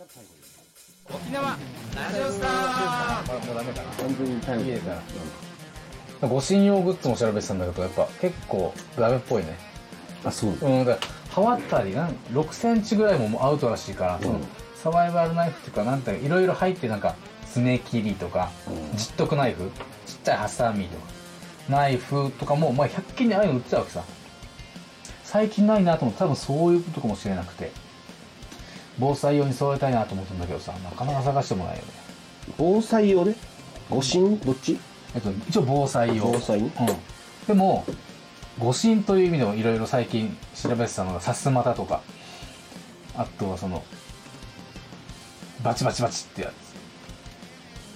沖縄。ラジオスター。もうダメかな。完全にタイム家から護身用グッズも調べてたんだけどやっぱ結構ダメっぽいね。あそううんだから刃渡りなん6センチぐらいももうアウトらしいから、そのサバイバルナイフっていうかなんていうかいろいろ入ってなんか爪切りとか、うん。十徳ナイフちっちゃいハサミとかナイフとかも、まあ、100均にああいうの売ってたわけさ。最近ないなと思って多分そういうことかもしれなくて防災用に揃えたいなと思ったんだけどさなかなか探してもないよね。防災用で？護身どっち？えっと一応防災用。防災？ねうん。でも護身という意味でもいろいろ最近調べてたのがさすまたとか。あとはそのバチバチバチってや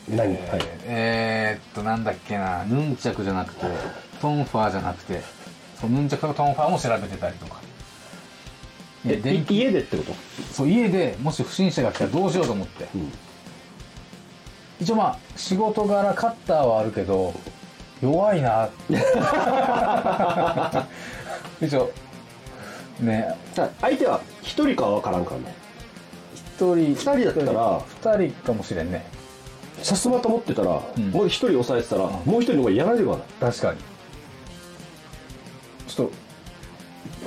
つ。何、えーはい。えーっとなんだっけな。ヌンチャクじゃなくてトンファーじゃなくて。そうヌンチャクとかトンファーも調べてたりとかえ家でってこと？そう家でもし不審者が来たらどうしようと思って、ん。一応まあ仕事柄カッターはあるけど弱いな。一応ね。さ相手は一人かは分からんからね。一人二二人だったら二人かもしれんね。さすまた持ってたら、ん。もう一人押さえてたら、もう一人の方がやられるわな確かに。ちょっと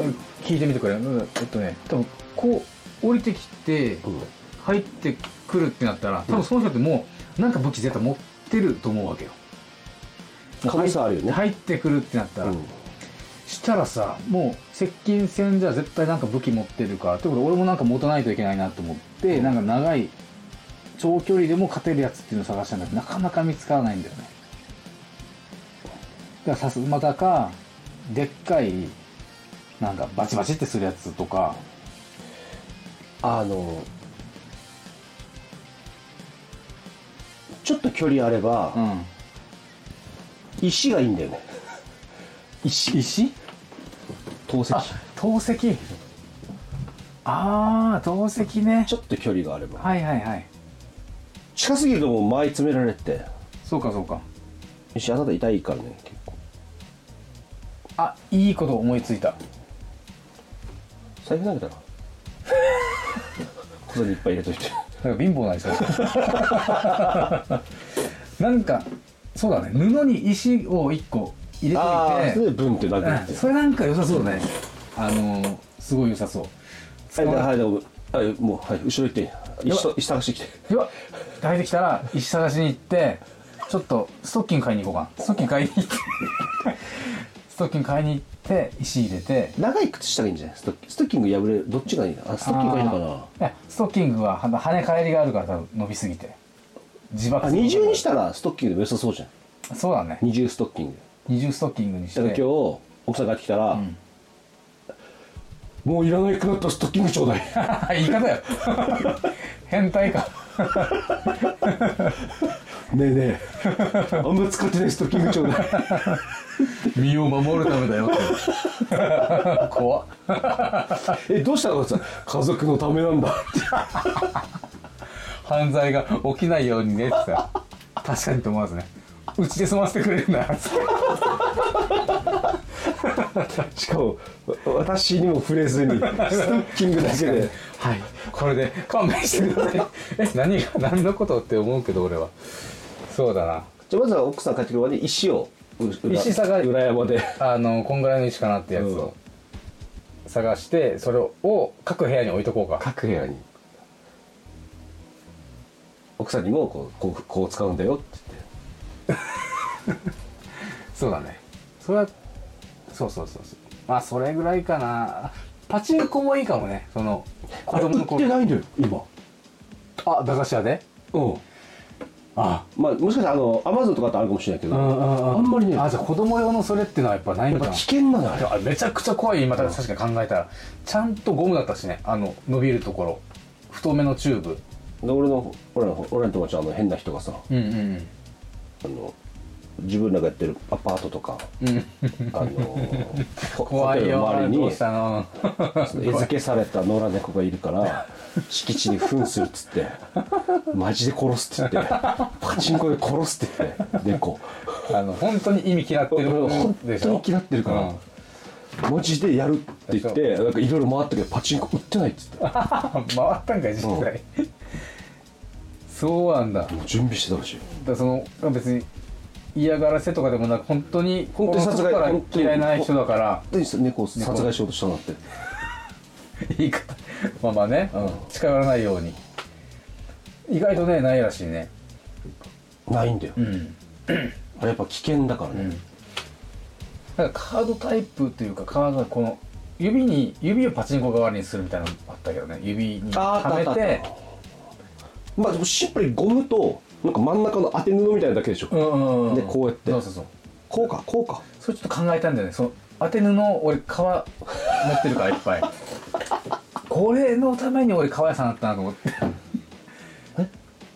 うん聞いてみてくれ。うんえっとね多分こう降りてきてうん。入ってくるってなったら多分その人ってもうなんか武器絶対持ってると思うわけよ。可能性あるよね。入ってくるってなったら、うん。したらさもう接近戦じゃ絶対なんか武器持ってるからってことで俺もなんか持たないといけないなと思って、なんか長い長距離でも勝てるやつっていうのを探したんだけどなかなか見つからないんだよね。だからさすまたかでっかいなんかバチバチってするやつとか。あのちょっと距離あれば、うん。石がいいんだよね。石？石？透析あ透析ああ透析ね。ちょっと距離があれば。はいはいはい。近すぎるともう前詰められて。そうかそうか。石あなた痛いからね結構。あいいこと思いついた財布投げたら 小銭いっぱい入れといて。なんか貧乏なりそう。なんかそうだね。布に石を1個入れとああそれでブンって投げるって。うん。それなんか良さそうだね。あのーすごい良さそう。はいはいはいもうはい後ろ行って。石と石探してきて。では入ってきたら石探しに行ってちょっとストッキング買いに行こうか。なストッキング買いに行ってストッキング買いに行って石入れて。長い靴下がいいんじゃない？ストッキング。ストッキング破れるどっちがいいなあストッキングがいいのかな？いやストッキングはは跳ね返りがあるから多分伸びすぎて。自爆あ二重にしたらストッキングでも良さそうじゃん。そうだね。二重ストッキング。二重ストッキングにして。だから今日奥さんが帰ってきたら、もういらないくなったストッキングちょうだい。言い方よ。変態かねえねえ。あんま使ってないストッキングちょうだい身を守るためだよって。怖っ。えどうしたの？さ家族のためなんだ。って犯罪が起きないようにねってさ。確かにと思わずね。うちで済ませてくれるんだつってしかもわ私にも触れずにストッキングだけで。はい。これで勘弁してください。え何が何のことって思うけど俺はそうだな。じゃあまずは奥さん帰ってくるまで石を石探り。裏山で。あのこんぐらいの石かなってやつを探してそれを各部屋に置いとこうか。各部屋に。奥さんにもこうこうこう使うんだよって言って。そうだね。それはそうそうそうそう。まあそれぐらいかな。パチンコもいいかもね。その子供の頃ってないんだよ今。あ駄菓子屋で？うんあまあもしかしたらあのアマゾンとかってあるかもしれないけど、あんまりね。あじゃあ子供用のそれっていうのはやっぱないのか。なやっぱ危険なのよ。あれあめちゃくちゃ怖い今確かに考えたら。ちゃんとゴムだったしねあの伸びるところ。太めのチューブ。で俺の俺の俺の友達あの変な人がさうんうん。あの自分らがやってるアパートとかうん。あの ホテルの周りに餌付けされた野良猫がいるから敷地に糞するっつってマジで殺すって言ってパチンコで殺すって言って猫。あの本当に意味嫌ってる。本当に嫌ってるから、マジでやるって言ってなんかいろいろ回ったけどパチンコ売ってないっつって。回ったんかい実際、そうなんだ。準備してたらしいらその別に嫌がらせとかでもなく本当に本当に殺害から嫌いな人だから。で猫。を殺害しようとしたんだって。言い方。まあまあね、うん、近寄らないように。意外とねないらしいね。ないんだよ、うん。あれやっぱ危険だからね、なんかカードタイプというかカードがこの指に指をパチンコ代わりにするみたいなのあったけどね。指にはめて。まあでもシンプルにゴムとなんか真ん中の当て布みたいなだけでしょ、うんうんうんでこうやって。そうそうそう。こうかこうか。それちょっと考えたんだよね。その当て布俺皮持ってるからいっぱい。これのために俺革屋さんだったなと思って。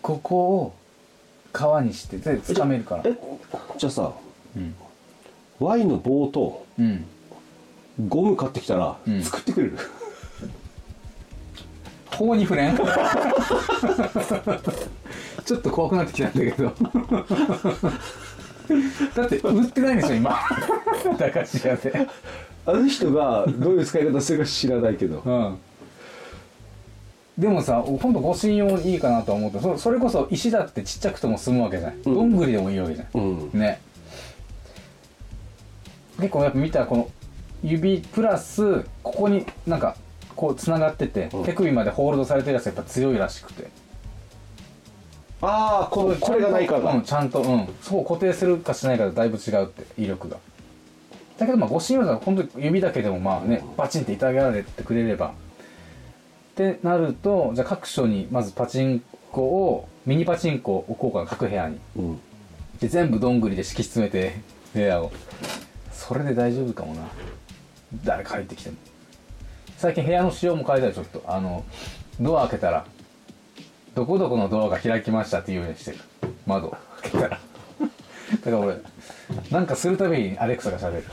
ここを革にしてで掴めるから。え？じゃあさ、ん。Y の棒とうん。ゴム買ってきたらうん。作ってくれる、法に触れん？ちょっと怖くなってきたんだけど。だって売ってないんでしょ今。駄菓子屋で。あの人がどういう使い方するか知らないけど。うん。でもさ今度ご信用いいかなとは思ってそそれこそ石だってちっちゃくても済むわけじゃない、うん。どんぐりでもいいわけじゃんうん。ね。結構やっぱ見たらこの指プラスここになんかこうつながってて、うん。手首までホールドされてるやつやっぱ強いらしくてああここれがないからだ、うん、ちゃんとうん。そこ固定するかしないかでだいぶ違うって威力が。だけどまあご信用だ本当に指だけでもまあねバチンって痛げられてくれれば。ってなるとじゃあ各所にまずパチンコをミニパチンコを置こうかな各部屋に。うん。で全部どんぐりで敷き詰めて部屋を。それで大丈夫かもな。誰帰ってきても。最近部屋の仕様も変えたよちょっと。あのドア開けたらどこどこのドアが開きましたっていうようにしてる。窓。を開けたら。だから俺なんかするたびにアレクサがしゃべる。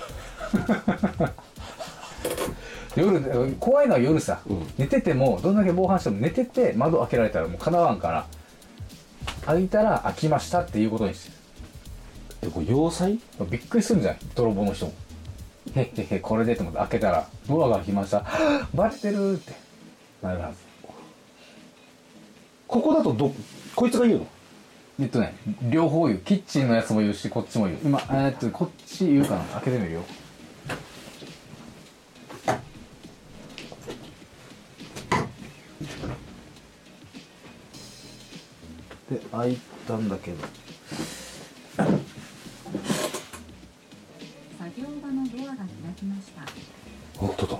夜怖いのは夜さ、うん。寝ててもどんだけ防犯しても寝てて窓開けられたらもうかなわんから。開いたら開きましたっていうことにしてでこれ要塞？るびっくりするんじゃない？泥棒の人も。へっへっへこれでと思って開けたらドアが開きました。バレてるって。なるはずここだとどこいつが言うの？えっとね両方言う。キッチンのやつも言うしこっちも言う。今えーっとこっち言うかな。開けてみるよ。で開いたんだけど。作業場のドアが開きました。本当だ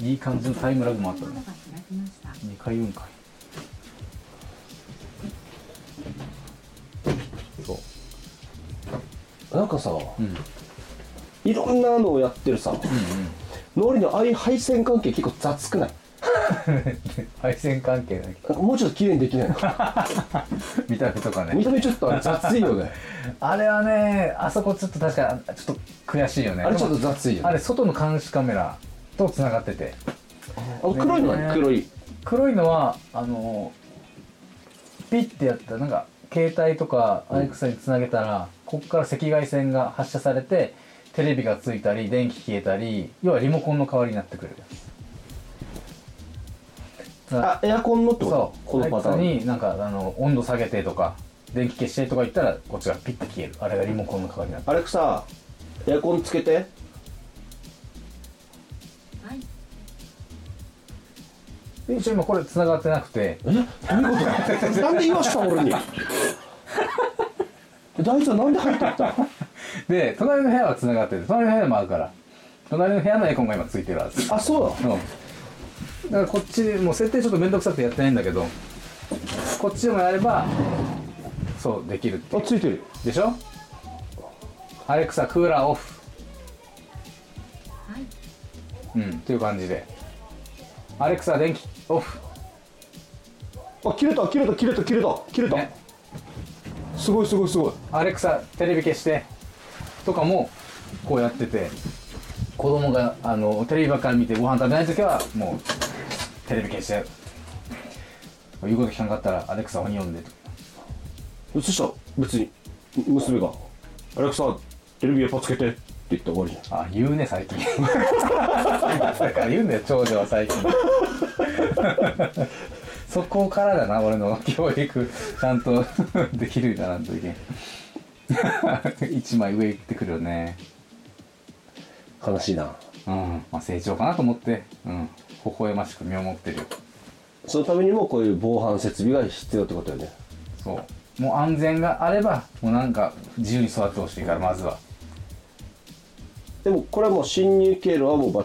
いい感じのタイムラグもあったね。ドアが開きました。2回言うんかいなんかさうん。いろんなのをやってるさうんノリのああいう配線関係結構雑くない？配線関係だもうちょっと綺麗にできないの？見た目とかね。見た目ちょっと雑いよね。あれはねあそこちょっと確かちょっと悔しいよね。あれちょっと雑いよね。あれ外の監視カメラとつながってて。あの黒いのはね。黒い黒いのはあのピッてやったらなんか携帯とかアレクサにつなげたら、ここから赤外線が発射されてテレビがついたり電気消えたり要はリモコンの代わりになってくれる。あエアコンのってこと？そう。このパターン。になんかあの温度下げてとか電気消してとか言ったらこっちがピッて消える。あれがリモコンの代わりになってアレクサエアコンつけて。はい。で一応今これ繋がってなくて。え？どういうこと？なんで言わした俺に？大なんで入ってった で隣の部屋は繋がってて隣の部屋もあるから隣の部屋のエアコンが今ついてるはず。あそう。だうん。だからこっちもう設定ちょっと面倒くさくてやってないんだけどこっちでもやればそうできるってあついてる。でしょ？アレクサクーラーオフ。はい。うんっていう感じで。アレクサ電気オフ。あ切れた切れた切れた切れた切れた、ねすごいすごいすごい。アレクサテレビ消して。とかもこうやってて。子供があのテレビばっかり見てご飯食べない時はもうテレビ消して。言うこと聞かなかったらアレクサ本読んで。とそしたら別に娘が「アレクサテレビやっぱつけて」って言って終わりじゃん。あ言うね最近。だから言うんだよ長女は最近そこからだな俺の教育ちゃんとできるようにならんといけん。一枚上行ってくるよね。悲しいな。うん。まあ成長かなと思って。うん。微笑ましく見守ってるよ。そのためにもこういう防犯設備が必要ってことよね。そう。もう安全があればもうなんか自由に育ってほしいからまずは。でもこれはもう侵入経路はもうバッ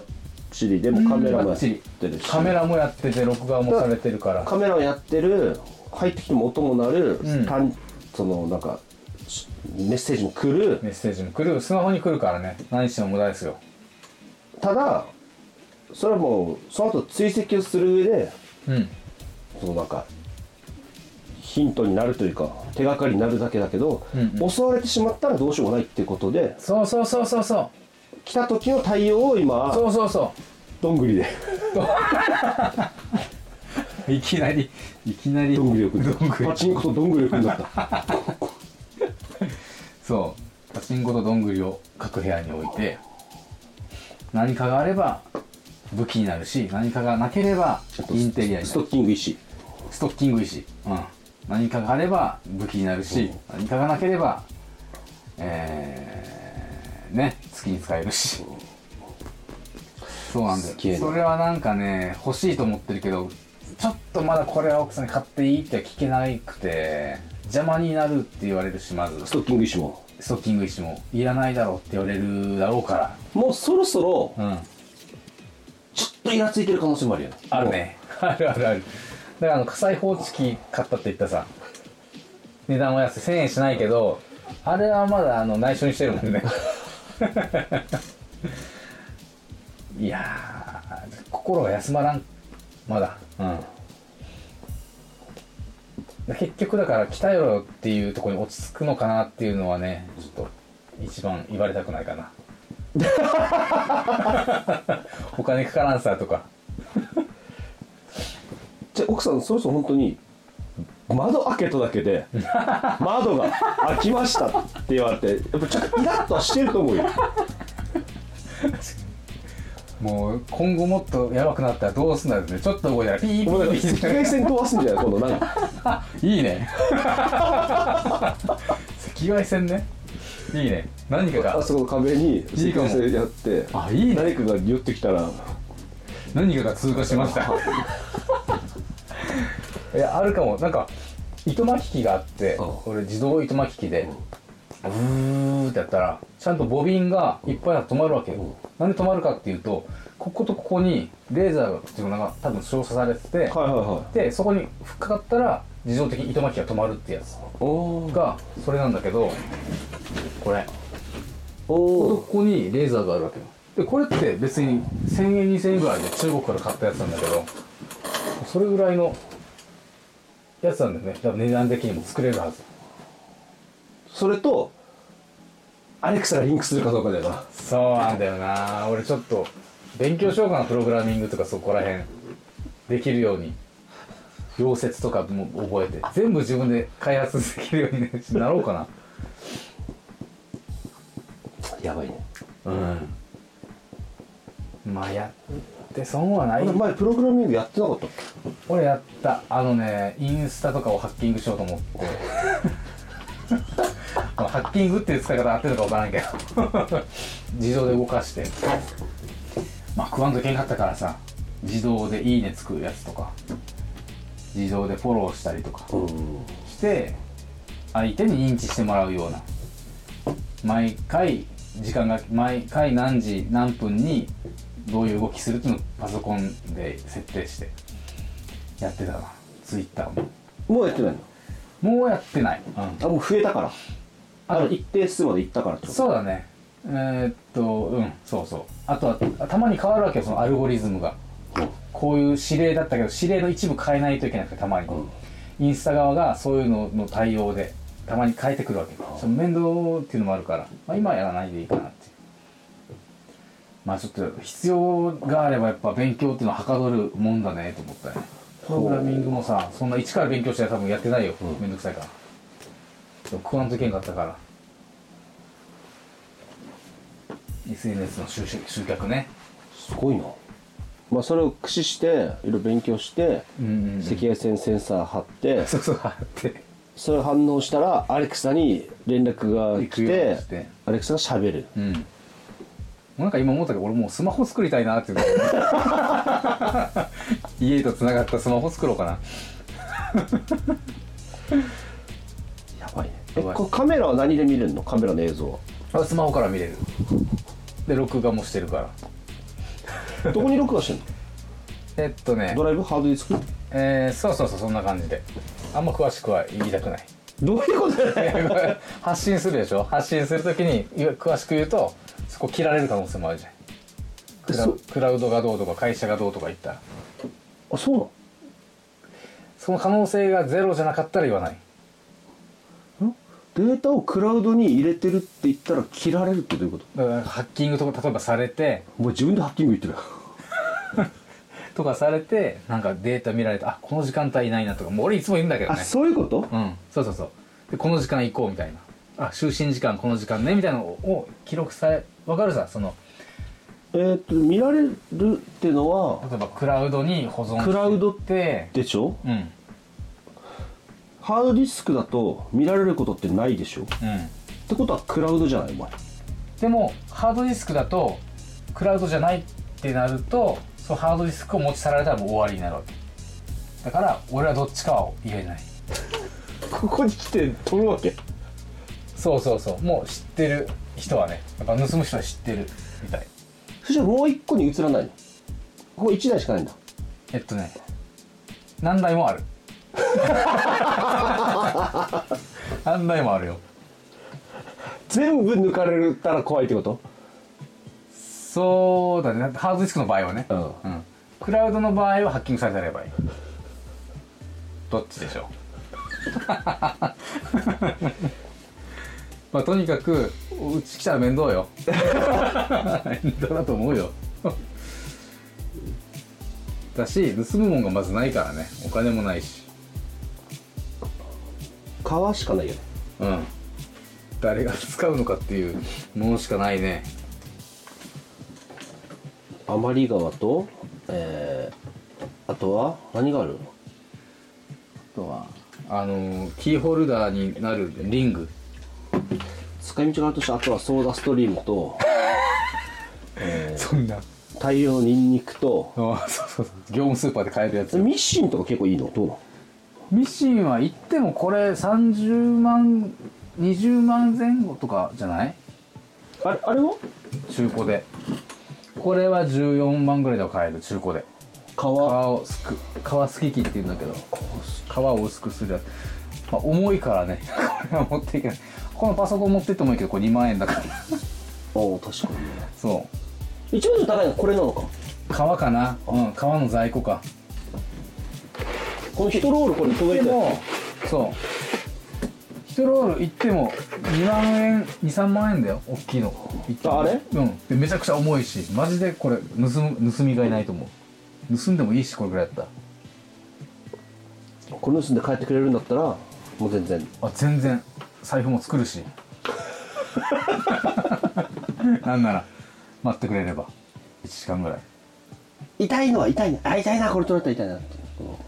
チリでもカメラもやってるし。カメラもやってて録画もされてるから。カメラをやってる入ってきても音も鳴る、うん。単そのなんかしメッセージも来る。メッセージも来る。スマホに来るからね。何しても無駄ですよ。ただそれはもうその後追跡をする上でうん。そのなんかヒントになるというか手がかりになるだけだけど、うんうん。襲われてしまったらどうしようもないっていうことで。そうそうそうそうそう来た時の対応を今そうそうそどんぐりで。う いきなりいきなり。どんぐりを組んだパチンコとどんぐりを組んだった。そう。パチンコとどんぐりを各部屋に置いて何かがあれば武器になるし何かがなければインテリアになる。ストッキング石。ストッキング石、うん、何かがあれば武器になるし、何かがなければえー、ね月に使えるし。そうなんだよ。それはなんかね欲しいと思ってるけどちょっとまだこれは奥さんに買っていいって聞けなくて邪魔になるって言われるしまず。ストッキング石も。ストッキング石も。いらないだろうって言われるだろうかもうそろそろらうん。ちょっとイラついてる可能性もあるよね。あるね。あるあるある。だからあの火災報知器買ったって言ったさ。値段は安い。1000円しないけどあれはまだあの内緒にしてるもんねいやー心が休まらんまだ。うん。結局だから来たよっていうところに落ち着くのかなっていうのはねちょっと一番言われたくないかな。お金かからんさとか。じゃあ奥さんそろそろ本当に窓開けただけで窓が開きましたって言われてやっぱちょっとイラッとはしてると思うよ。もう今後もっとやばくなったらどうすんだろうね。ちょっと動いたらピーピーピー。外線飛ばすんじゃない？今度なんか。いいね。赤外線ね。いいね。何かが。あそこの壁に赤外線やってあいいね誰かが寄ってきたら。何かが通過しました。いやあるかも。なんか糸巻き機があってうん。これ自動糸巻き機でブーってやったらちゃんとボビンがいっぱい止まるわけよ。うん。なんで止まるかっていうとこことここにレーザーがっていうのが多分照射されててはいはいはい。でそこに引っかかったら自動的に糸巻きが止まるってやつがそれなんだけどこれ。おこー。こにレーザーがあるわけよ。でこれって別に1000円2000円ぐらいで中国から買ったやつなんだけどそれぐらいのやつなんだよね。多分値段的にも作れるはず。それとアレクサがリンクするかどうかだよな。そうなんだよな。俺ちょっと勉強しようかなプログラミングとかそこら辺。できるように。溶接とかも覚えて。全部自分で開発できるようになろうかな。やばいね。うん。まあやって損はない。俺前プログラミングやってなかったっ俺やったあのねインスタとかをハッキングしようと思って まあハッキングっていう使い方合ってるか分からんけど 自動で動かしてまあ食わんといけんかったからさ自動で「いいね」つくやつとか自動でフォローしたりとかして相手に認知してもらうような毎回時間が毎回何時何分にどういう動きするっていうのをパソコンで設定してやってたなツイッターももうやってないの？もうやってない、うん、あもう増えたから。あと一定数までいったからってこと？そうだね。えーっとうんそうそう。あとはたまに変わるわけよそのアルゴリズムが。こういう指令だったけど指令の一部変えないといけなくてたまに、うん。インスタ側がそういうのの対応でたまに変えてくるわけその面倒っていうのもあるから、まあ、今はやらないでいいかなっていう。まあちょっと必要があればやっぱ勉強っていうのははかどるもんだねと思ったねプログラミングもさそんな一から勉強して多分やってないよ、うん。めんどくさいから。食わんといけんかったから。SNS の集客ね。すごいな。まあそれを駆使していろいろ勉強して、うんうんうん。赤外線センサー貼って そうそう貼って。それ反応したらアレクサに連絡が来てて。アレクサが喋る。うん。なんか今思ったけど俺もうスマホ作りたいなっていう家とつながったスマホ作ろうかな。やばいね。えやばい。これカメラは何で見れるの？カメラの映像は。あスマホから見れる。で録画もしてるから。どこに録画してんの？えっとね。ドライブハードディスク？えー、そうそうそうそんな感じで。あんま詳しくは言いたくない。どういうことだよ。発信するでしょ？発信するときに詳しく言うとそこ切られる可能性もあるじゃん。クラそクラウドがどうとか会社がどうとか言ったらあそうなの？その可能性がゼロじゃなかったら言わない。データをクラウドに入れてるって言ったら切られるってどういうこと？だからハッキングとか例えばされて。お前自分でハッキング言ってる とかされてなんかデータ見られてあこの時間帯いないなとか。もう俺いつも言うんだけどあねそういうこと？うん。そうそうそう。でこの時間行こうみたいな。あ就寝時間この時間ねみたいなのを記録されわかるさそのえーっと見られるっていうのは例えばクラウドに保存してクラウドってでしょ？うん。ハードディスクだと見られることってないでしょ？っうん。てことはクラウドじゃないお前。でもハードディスクだとクラウドじゃないってなるとそのハードディスクを持ち去られたらもう終わりになるわけ。だから俺はどっちかは言えない。ここに来て飛ぶわけ。そうそうそう。もう知ってる人はねやっぱ盗む人は知ってるみたいそしたらもう一個に移らないの？ここ1台しかないんだ。えっとね何台もある。何台もあるよ。全部抜かれたら怖いってこと？そうだね。ハードディスクの場合はね。うん。うん。クラウドの場合はハッキングされてればいい。どっちでしょう？まあとにかくうち来たら面倒よ。面倒だと思うよだし盗むもんがまずないからね。お金もないし。川しかないよね。うん。誰が使うのかっていうものしかないね。余川とえー、あとは何がある？あとはあのーキーホルダーになるリング使い道があるとしてあとはソーダストリームと そんな。大量のニンニクとあそうそうそう。業務スーパーで買えるやつ。ミシンとか結構いいの？どうなの？ミシンは言ってもこれ30万20万前後とかじゃない？あれあれは？中古で。これは14万ぐらいでは買える中古で。皮革をすく皮すき機って言うんだけど皮を薄くするやつ、まあ、重いからね。これは持っていけないこのパソコン持ってってもいいけどこれ2万円だから。お確かに。ねそ一番高いのはこれなのか。う皮かな？うん皮の在庫か。この1ロールこれ届いてでもそう。1ロールいっても2万円23万円だよ。大きいの。言っても。あれ？うん。でめちゃくちゃ重いしマジでこれ盗む盗みがいないと思う。盗んでもいいしこれぐらいやったら。これ盗んで帰ってくれるんだったらもう全然。あ全然財布も作るし。なんなら待ってくれれば。1時間ぐらい。痛いのは痛いねあ痛いなこれ取れたら痛いなっていう。この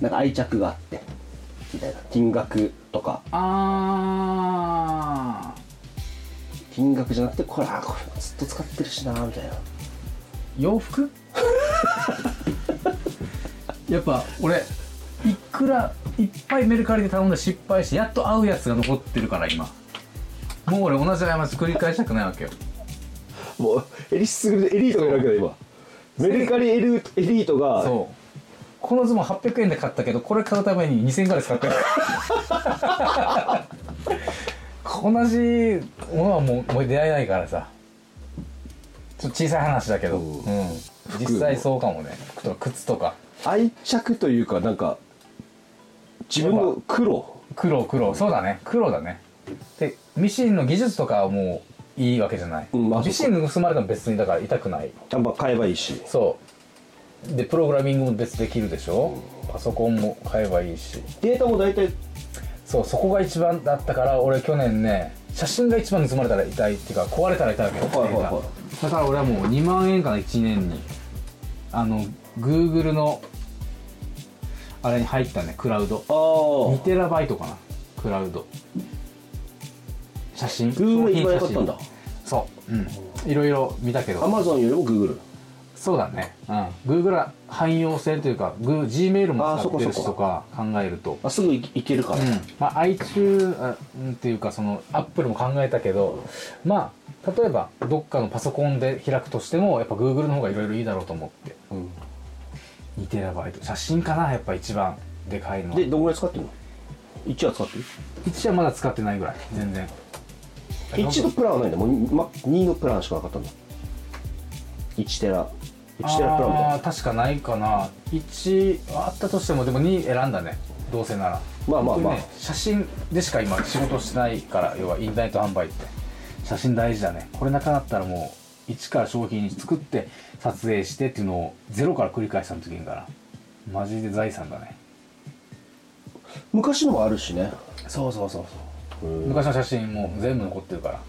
なんか愛着があって。みたいな。金額とか。あ金額じゃなくてこれあこれずっと使ってるしなみたいな。ー洋服？やっぱ俺いくらいっぱいメルカリで頼んで失敗してやっと合うやつが残ってるから今。もう俺同じ過ち繰り返したくないわけよ。もうエリスエリートがいるわけだ今。メルカリエリエリートがそう。このズボン800円で買ったけどこれ買うために2000円ぐらい使ってる。同じものはもうもう出会えないからさ。ちょっと小さい話だけど、うん。うん、実際そうかもね。靴とか。愛着というかなんか自分の黒。黒黒。そうだね。黒だね。でミシンの技術とかはもういいわけじゃない、うんまあミシン盗まれても別にだから痛くない。あんま買えばいいし。そう。でプログラミングも別できるでしょ、パソコンも買えばいいし。データも大体。そうそこが一番だったから俺去年ね写真が一番盗まれたら痛いっていうか壊れたら痛いわけよ、はいはいはい。だから俺はもう2万円かな1年に。あの Google のあれに入ったねクラウド。あ2あテラバイトかなクラウド。写真？良か商品ったんだ。そう。うん。いろいろ見たけど。Amazon よりも Google そうだね。うん。Google は汎用性というか Gmail も使ってるしとか考えると。あすぐいいけるから、うん。まあ、iTunes っていうかその Apple も考えたけどまあ例えばどっかのパソコンで開くとしてもやっぱ Google の方がいろいろいいだろうと思って。うん2テラバイト写真かなやっぱ一番でかいのは。でどんぐらい使ってるの？1は使ってる？1はまだ使ってないぐらい全然。1のプランはないんだ。もう、ま、2のプランしかなかったんだ1テラ。1テラプランあー確かないかな。1あったとしてもでも2選んだね。どうせなら。まあまあまあ。ね写真でしか今仕事してないから要はインターネット販売って。写真大事だね。これなくなったらもう一から商品に作って撮影してっていうのをゼロから繰り返したんといけんからマジで財産だね。昔のもあるしね。そうそうそうそう。うん昔の写真も全部残ってるから。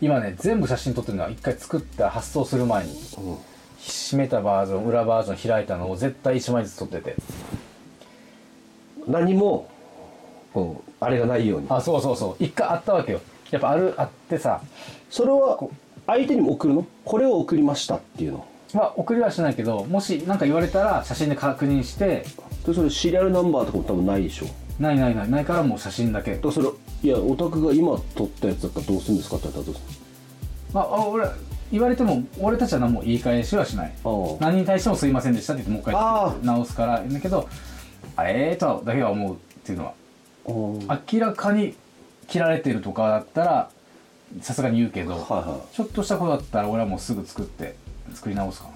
今ね全部写真撮ってるのは一回作った発送する前に閉めたバージョン裏バージョン開いたのを絶対1枚ずつ撮ってて。何もこうあれがないように。あそうそうそう。一回あったわけよ。やっぱあるあってさ。それは相手にも送るの？これを送りましたっていうの。まあ送りはしないけどもし何か言われたら写真で確認してでそれシリアルナンバーとかも多分ないでしょ？ないないないないからもう写真だけ。だからそれいやオタクが今撮ったやつだったらどうするんですかって言ったらどうする？まああ俺言われても俺たちは何も言い返しはしない。何に対してもすいませんでしたって言ってもう一あ回直すからだけどあええー、とだけは思うっていうのは。あ。明らかに切られてるとかだったらさすがに言うけど、はいはちょっとしたことだったら俺はもうすぐ作って作り直すかな。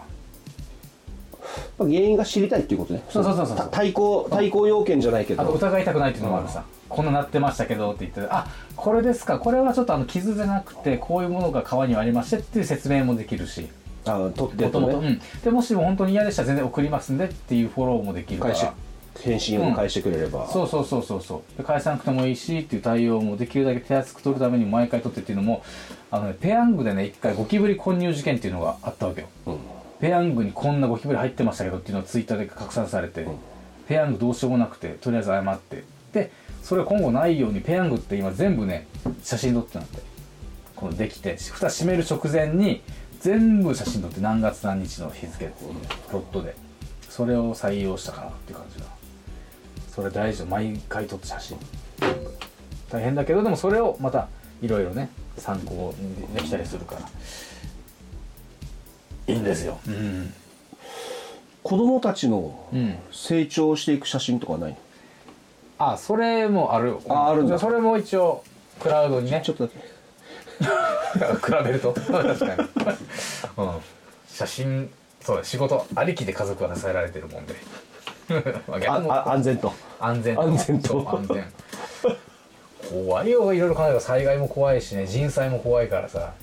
まあ原因が知りたいっていうことね。そうそうそうそうた対抗対抗要件じゃないけあとど疑いたくないっていうのもあるさ、こんななってましたけどって言ってあこれですか。これはちょっとあの傷じゃなくてこういうものが皮にはありましてっていう説明もできるし。あ撮ってと、ねうん、でもしも本当に嫌でしたら全然送りますんでっていうフォローもできるから返信を返してくれれば、そうそうそうそうそう。で返さなくてもいいしっていう対応もできるだけ手厚く取るために毎回取ってっていうのもあのねペヤングでね一回ゴキブリ混入事件っていうのがあったわけよ。うん。ペヤングにこんなゴキブリ入ってましたけどっていうのをツイッターで拡散されて、ん。ペヤングどうしようもなくてとりあえず謝って。でそれを今後ないようにペヤングって今全部ね写真撮ってなって。このできて蓋閉める直前に全部写真撮って何月何日の日付ロットで。それを採用したかなっていう感じだそれ大事毎回撮って写真。大変だけどでもそれをまたいろいろね参考にできたりするから。いいんですよ。うん。子供たちのうん成長していく写真とかないの？あそれもあるああるんだ。それも一応クラウドにね。ちょっとだけ。比べると。確かに、うん、写真そうだ仕事ありきで家族は支えられてるもんで。まあ安全と。安全安全と。安全。怖いよ。いろいろ考えたら災害も怖いしね。人災も怖いからさ。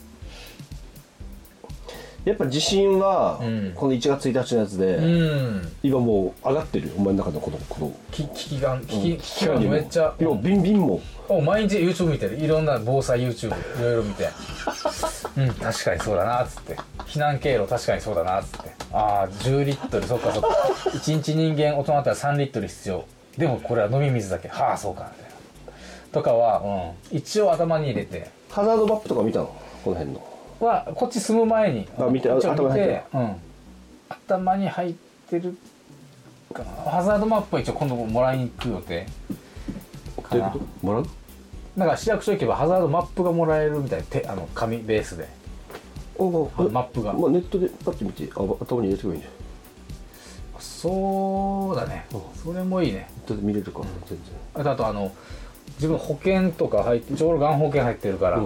やっぱ地震は、うん。この1月1日のやつで、うん。今もう上がってるよ。お前の中のこのこの。き危機が危機危機がにも。めっちゃ。今ビンビンも。お毎日 YouTube 見てる。いろんな防災 YouTube いろいろ見て。うん確かにそうだなっつって避難経路確かにそうだなっつって。ああ10リットルそっかそっか。1日人間大人だったら3リットル必要。でもこれは飲み水だけ。はあそうかみたいな。とかは、うん、一応頭に入れて。ハザードマップとか見たの？この辺の。はこっち住む前に。あ見て頭に入ってる。うん、頭に入ってるかな。ハザードマップは一応今度もらいに行く予定。かな。もらう？だから市役所行けばハザードマップがもらえるみたいな手あの紙ベースで。おあマップが。まあ、ネットでパッて見てあ頭に入れてくればいいんじそうだね。うん。それもいいね。ネットで見れるから、全あとあとあの自分保険とか入ってちょうどがん保険入ってるから、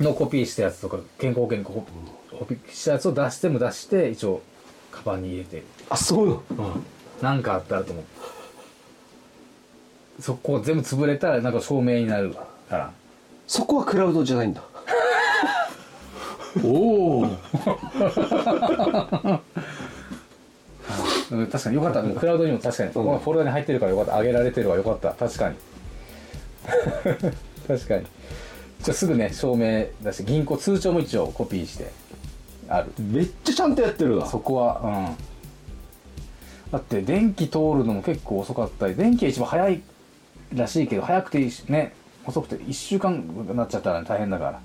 のコピーしたやつとか健康保険にココピーしたやつを出しても出して一応カバンに入れて。あそうなの？なんかあったらと思う。そこ全部潰れたらなんか証明になるから。そこはクラウドじゃないんだおお 確かによかった。クラウドにも確かに、うんフォルダに入ってるからよかった。上げられてるわよかった。確かに。確かに。じゃあすぐね証明出して銀行通帳も一応コピーしてある。めっちゃちゃんとやってるわそこはうん。だって電気通るのも結構遅かったり電気が一番早いらしいけど早くていいしね遅くて1週間になっちゃったら大変だから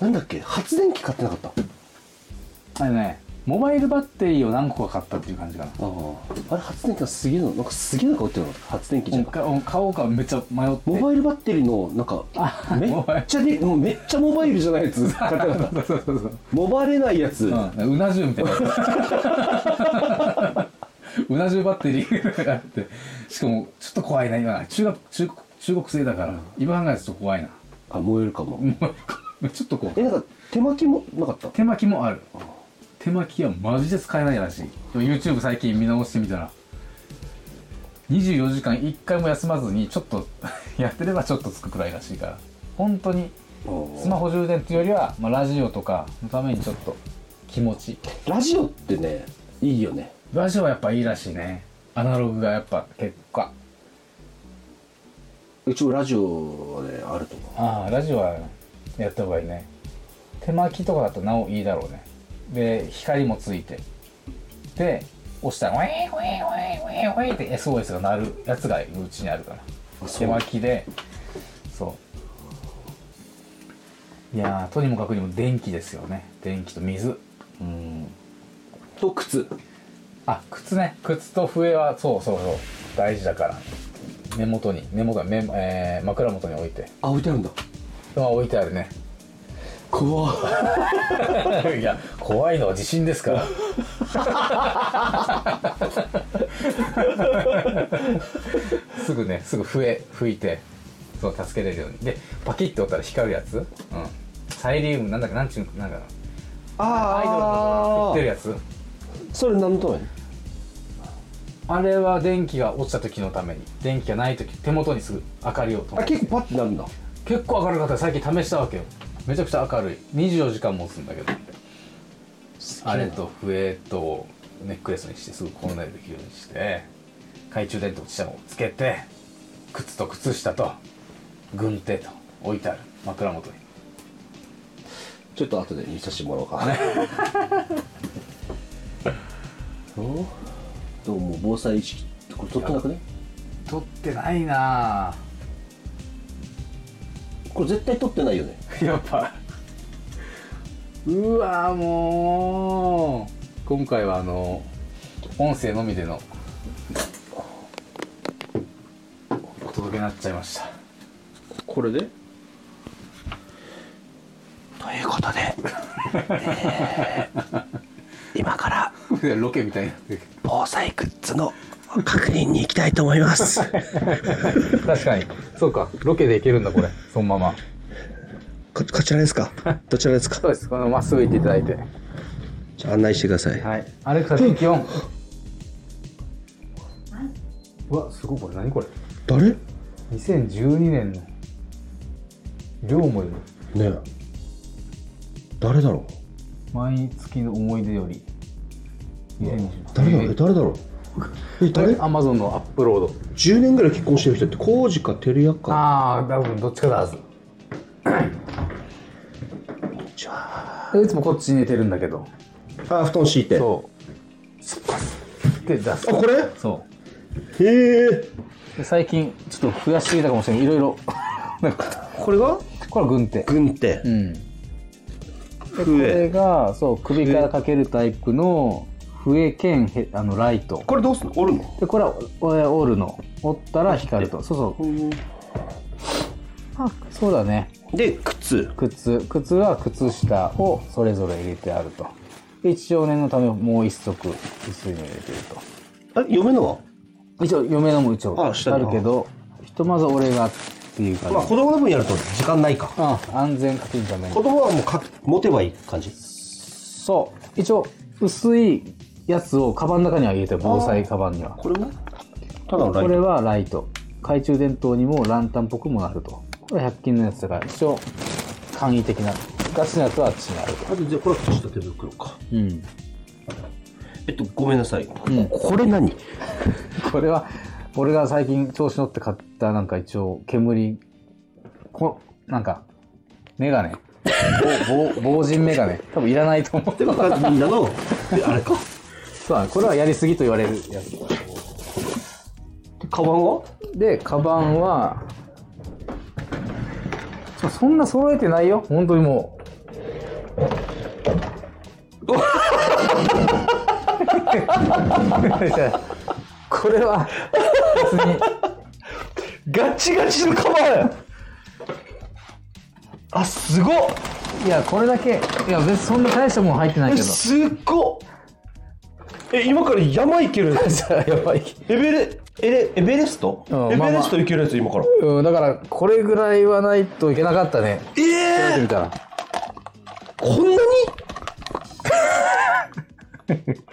なんだっけ？発電機買ってなかった？あれねモバイルバッテリーを何個か買ったっていう感じかな。ああ。あれ発電機がすげえの？なんかすげえの買ってるの？発電機じゃん。か買おうかめっちゃ迷って。モバイルバッテリーのなんかめっちゃでもうめっちゃモバイルじゃないやつ。買ってなかった。そうそうそうモバれないやつ、うん、うな重みたいな。うな重バッテリーがあって。しかもちょっと怖いな今。中学中中国製だから、今考えるとちょっと怖いな。あ燃えるかも、も。うちょっとこう。えなんか手巻きもなかった？手巻きもある。手巻きはマジで使えないらしい。でも YouTube 最近見直してみたら。24時間1回も休まずにちょっと やってればちょっとつくくらいらしいから。本当にスマホ充電っていうよりは、まあ、ラジオとかのためにちょっと気持ち。ラジオってねいいよね。ラジオはやっぱいいらしいね。アナログがやっぱ結果うちもラジオはねあると思ああラジオはやった方がいいね。手巻きとかだとなおいいだろうね。で光もついて。で押したら「ウェイウェイウェイウェイウェイ」って SOS が鳴るやつがうちにあるから。手巻きで。そう。いやーとにもかくにも電気ですよね。電気と水。ううん。と靴。あ靴ね。靴と笛はそうそうそう。大事だから。根元に根元に目、えー枕元に置いて。あ置いてあるんだあ置いてあるね。怖っ。いや怖いのは地震ですから。すぐねすぐ笛吹いてそう助けれるように。でパキッと折ったら光るやつ、うん、サイリウムなんだっけなんちゅうなんかアイドルの売ってるやつ？それ何のためにあれは電気が落ちた時のために。電気がない時手元にすぐ明かりを灯あ結構パッてなるんだ結構明るかった。最近試したわけよ。めちゃくちゃ明るい。24時間持つんだけど。あれと笛とネックレスにしてすぐこんなにできるようにして懐中電灯下もつけて靴と靴下と軍手と置いてある。枕元に。ちょっと後で見させてもらおうか。お？どうも防災意識これ取ってなくね？取ってないなこれ絶対取ってないよね。ぁやっぱ。うわーもう。今回はあの音声のみでの。お届けになっちゃいました。これで？ということで、え。ー今から。ロケみたいにな防災グッズの確認に行きたいと思います。確かに。そうか。ロケで行けるんだこれ。そのまま。ここちらですか？どちらですか？そうです。このまっすぐ行っていただいて。じゃあ案内してください。はい。アレクサ天気オン。はい、うわすごいこれ。何これ？誰？ね2012年の。量もい。るえ。誰だろう？毎月の思い出より。2020誰だろう？え誰だろう？え誰？アマゾンのアップロード。10年ぐらい結婚してる人って浩二か照屋か。ああ多分どっちかだはず。じゃあ。でいつもこっちに寝てるんだけど。あ布団敷いて。あそう。で出す。これ？そう。へえ。で最近ちょっと増やしていたかもしれないいろいろ。なんか。これが？これは軍手。軍手。うん。でこれがそう首からかけるタイプの笛兼へあのライト。これどうすんの？折るの？でこれはお折るの。折ったら光ると。そうそう。あそうだね。で靴。靴。靴は靴下をそれぞれ入れてあると。で一応念のためもう一足薄いの入れてるあ嫁のは？と一応嫁のも一応あ下にあるけどひとまず俺がっていう感じ、まあ子供の分やると時間ないか。あ安全確認のために。子供はもうか持てばいい感じ。そう。一応薄いやつをカバンの中には入れてる防災カバンには。これはただのライト。これはライト。懐中電灯にもランタンっぽくもなると。これは100均のやつだから。一応簡易的なガチなやつはあっちにあると。あとでこれは靴下手袋か。うん。えっとごめんなさい、ん。これ何？これは俺が最近調子乗って買ったなんか一応煙こなんかメガネ。防防塵メガネ。多分いらないと思う。でもみんなのあれかそうこれはやりすぎと言われるやつ。カバンは？でカバンはそそんな揃えてないよ。本当にもう。これは別に。ガチガチのカバンあすごっ。いやこれだけ。いや別にそんな大したもん入ってないけど。すっごっえ今から山行けるやばいエベレエレエベレスト、うんエベレスト行けるやつ今から。うんだからこれぐらいはないといけなかったね。ええやってみたら。こんなに？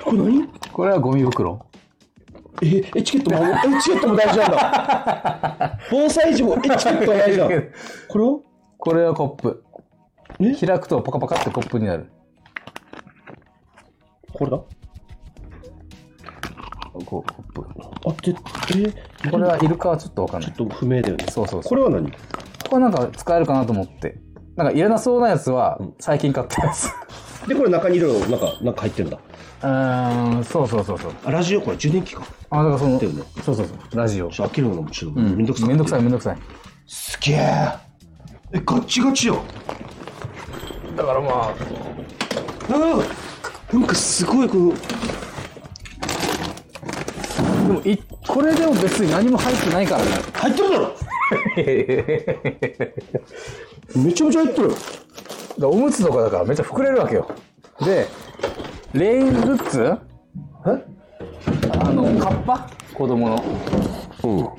これ何これはゴミ袋。えエチケットもエチケットも大事なんだ。防災時もエチケットが大事だ。これは？これはコップ。え？開くとパカパカってコップになる。これだこうコップあってえこれはイルカはちょっとわかんないちょっと不明だよねそうそうそうこれは何これなんか使えるかなと思ってなんかいらなそうなやつは最近買ったやつでこれ中にいろいろなんかなんか入ってるんだうーんそうそうそうそうあラジオこれ充電器かあだからそのそうそうそうラジオ開けるのもちょっとめんどくさめんどくさいめんどくさいすげええガッチガチよだからまあうんなんかすごいこのもいこれでも別に何も入ってないからね。入ってるだろ。めちゃめちゃ入ってる。だおむつとかだからめっちゃ膨れるわけよ。でレイングッズ？え？あのカッパ？子供の。うん。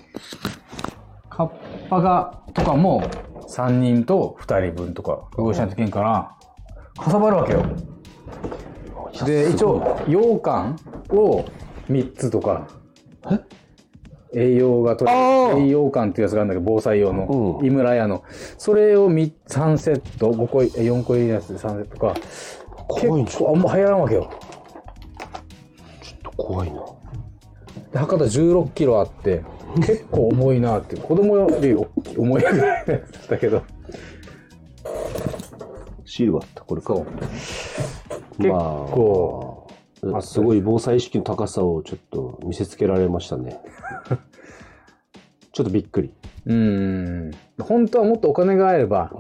カッパがとかも3人と2人分とか用意しないといけんからかさばるわけよ。で一応羊羹を3つとか栄養が取れる。栄養羹っていうやつがあるんだけど防災用の。うん。井村屋の。それを3 3セット5個4個入りのやつで3セットか。怖いんです結構あんま入らんわけよ。怖いな。で博多16キロあって結構重いなって子供より重いぐらいだけど。シールがあった。これか。結まあすごい防災意識の高さをちょっと見せつけられましたね。ちょっとびっくり。うーん。本当はもっとお金があれば、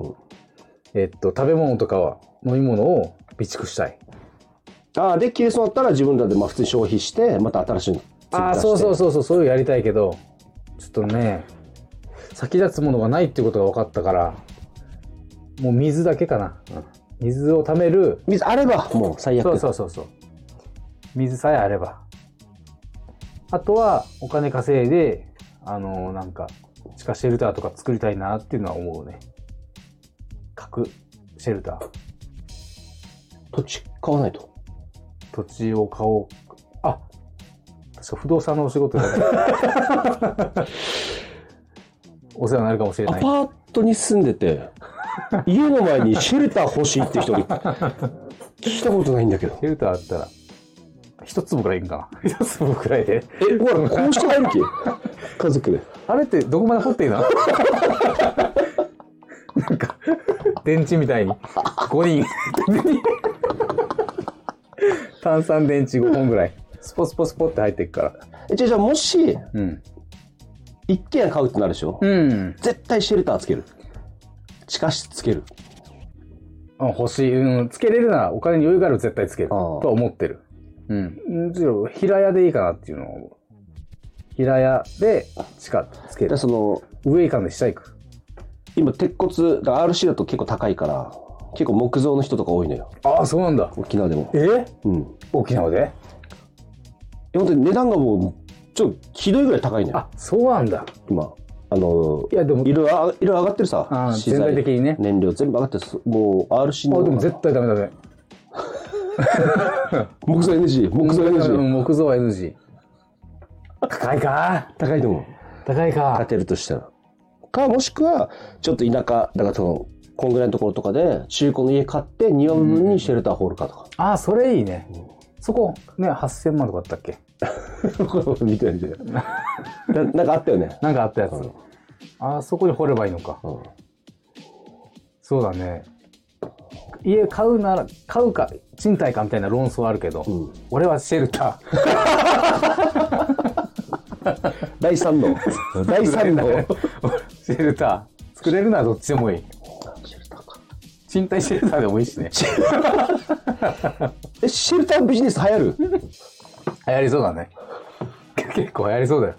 えっと、食べ物とかは飲み物を備蓄したい。ああで切れそうだったら自分らでまあ普通に消費してまた新しいのああそうそううそうそうそういうのやりたいけどちょっとね先立つものがないっていうことが分かったからもう水だけかな、うん。水を貯める。水あればもう最悪。そうそうそうそう水さえあれば。あとはお金稼いであのなんか地下シェルターとか作りたいなっていうのは思うね。核シェルター。土地買わないと？土地を買おう。あ確か不動産のお仕事だね。お世話になるかもしれアない。パートに住んでて家の前にシェルター欲しいって人がいた 聞いたことないんだけど。シェルターあったら一粒くらいいいんかな？一粒くらいでえほらこうして入る気家族であれってどこまで掘っていいの？なんか、電池みたいに、5人。炭酸電池5本ぐらい。スポスポスポって入っていくから。えじゃあじゃあもしうん。一軒家買うってなるでしょ、うん。絶対シェルターつける地下室つけるあ欲しい。うん。つけれるならお金に余裕がある絶対つける。とは思ってる。うん。むしろ、平屋でいいかなっていうのを。平屋で地下つける。その上行かん。で下行く。今鉄骨が RC だと結構高いから結構木造の人とか多いのよああ、そうなん。だ。沖縄でもえうん。沖縄で本当に値段がもうちょっとひどいぐらい高いのよあ、そうなん。だ。今あのいや、でも、いろいろあいろいろ上がってるさ全体的にね燃料全部上がってるもう RC のあでも絶対ダメダメ。木造 NG 木造う NG ん木造は NG。高いか？高いと思う高いか当。てるとしたらかもしくはちょっと田舎だからそのこんぐらいのところとかで中古の家買って庭部分にシェルターホールかとか、あ、それいいね。そこ、ね、8000万とかあったっけ？見てない見てないななんかあったよね、なんかあったやつうん。あそこに掘ればいいのか。うんそうだね。家買うなら買うか賃貸かみたいな論争はあるけど、ん。俺はシェルタ第三の？第ー三の？シェルター。作れるならどっちでもいい。シェルターか。賃貸シェルターでもいいしね。えシェルタービジネス流行る？流行りそうだね。結構流行りそうだよ。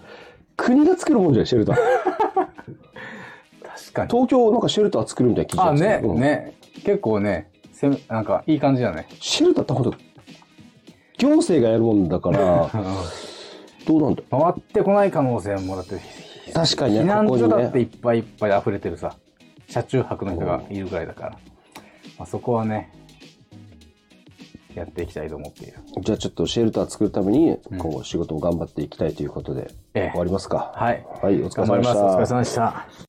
国が作るもんじゃないシェルター。確かに。東京なんかシェルター作るみたいな聞いあねうん。ね。結構ねせめなんかいい感じだね。シェルターってほんと。行政がやるもんだからどうなんだ？回ってこない可能性もだって確かにね避難所だっていっぱいいっぱい溢れてるさ。車中泊の人がいるぐらいだから、まあ、そこはねやっていきたいと思っている。じゃあちょっとシェルター作るために今後仕事も頑張っていきたいということで、ええ。終わりますか。はい。はいお疲れ頑張りますお疲れ様でした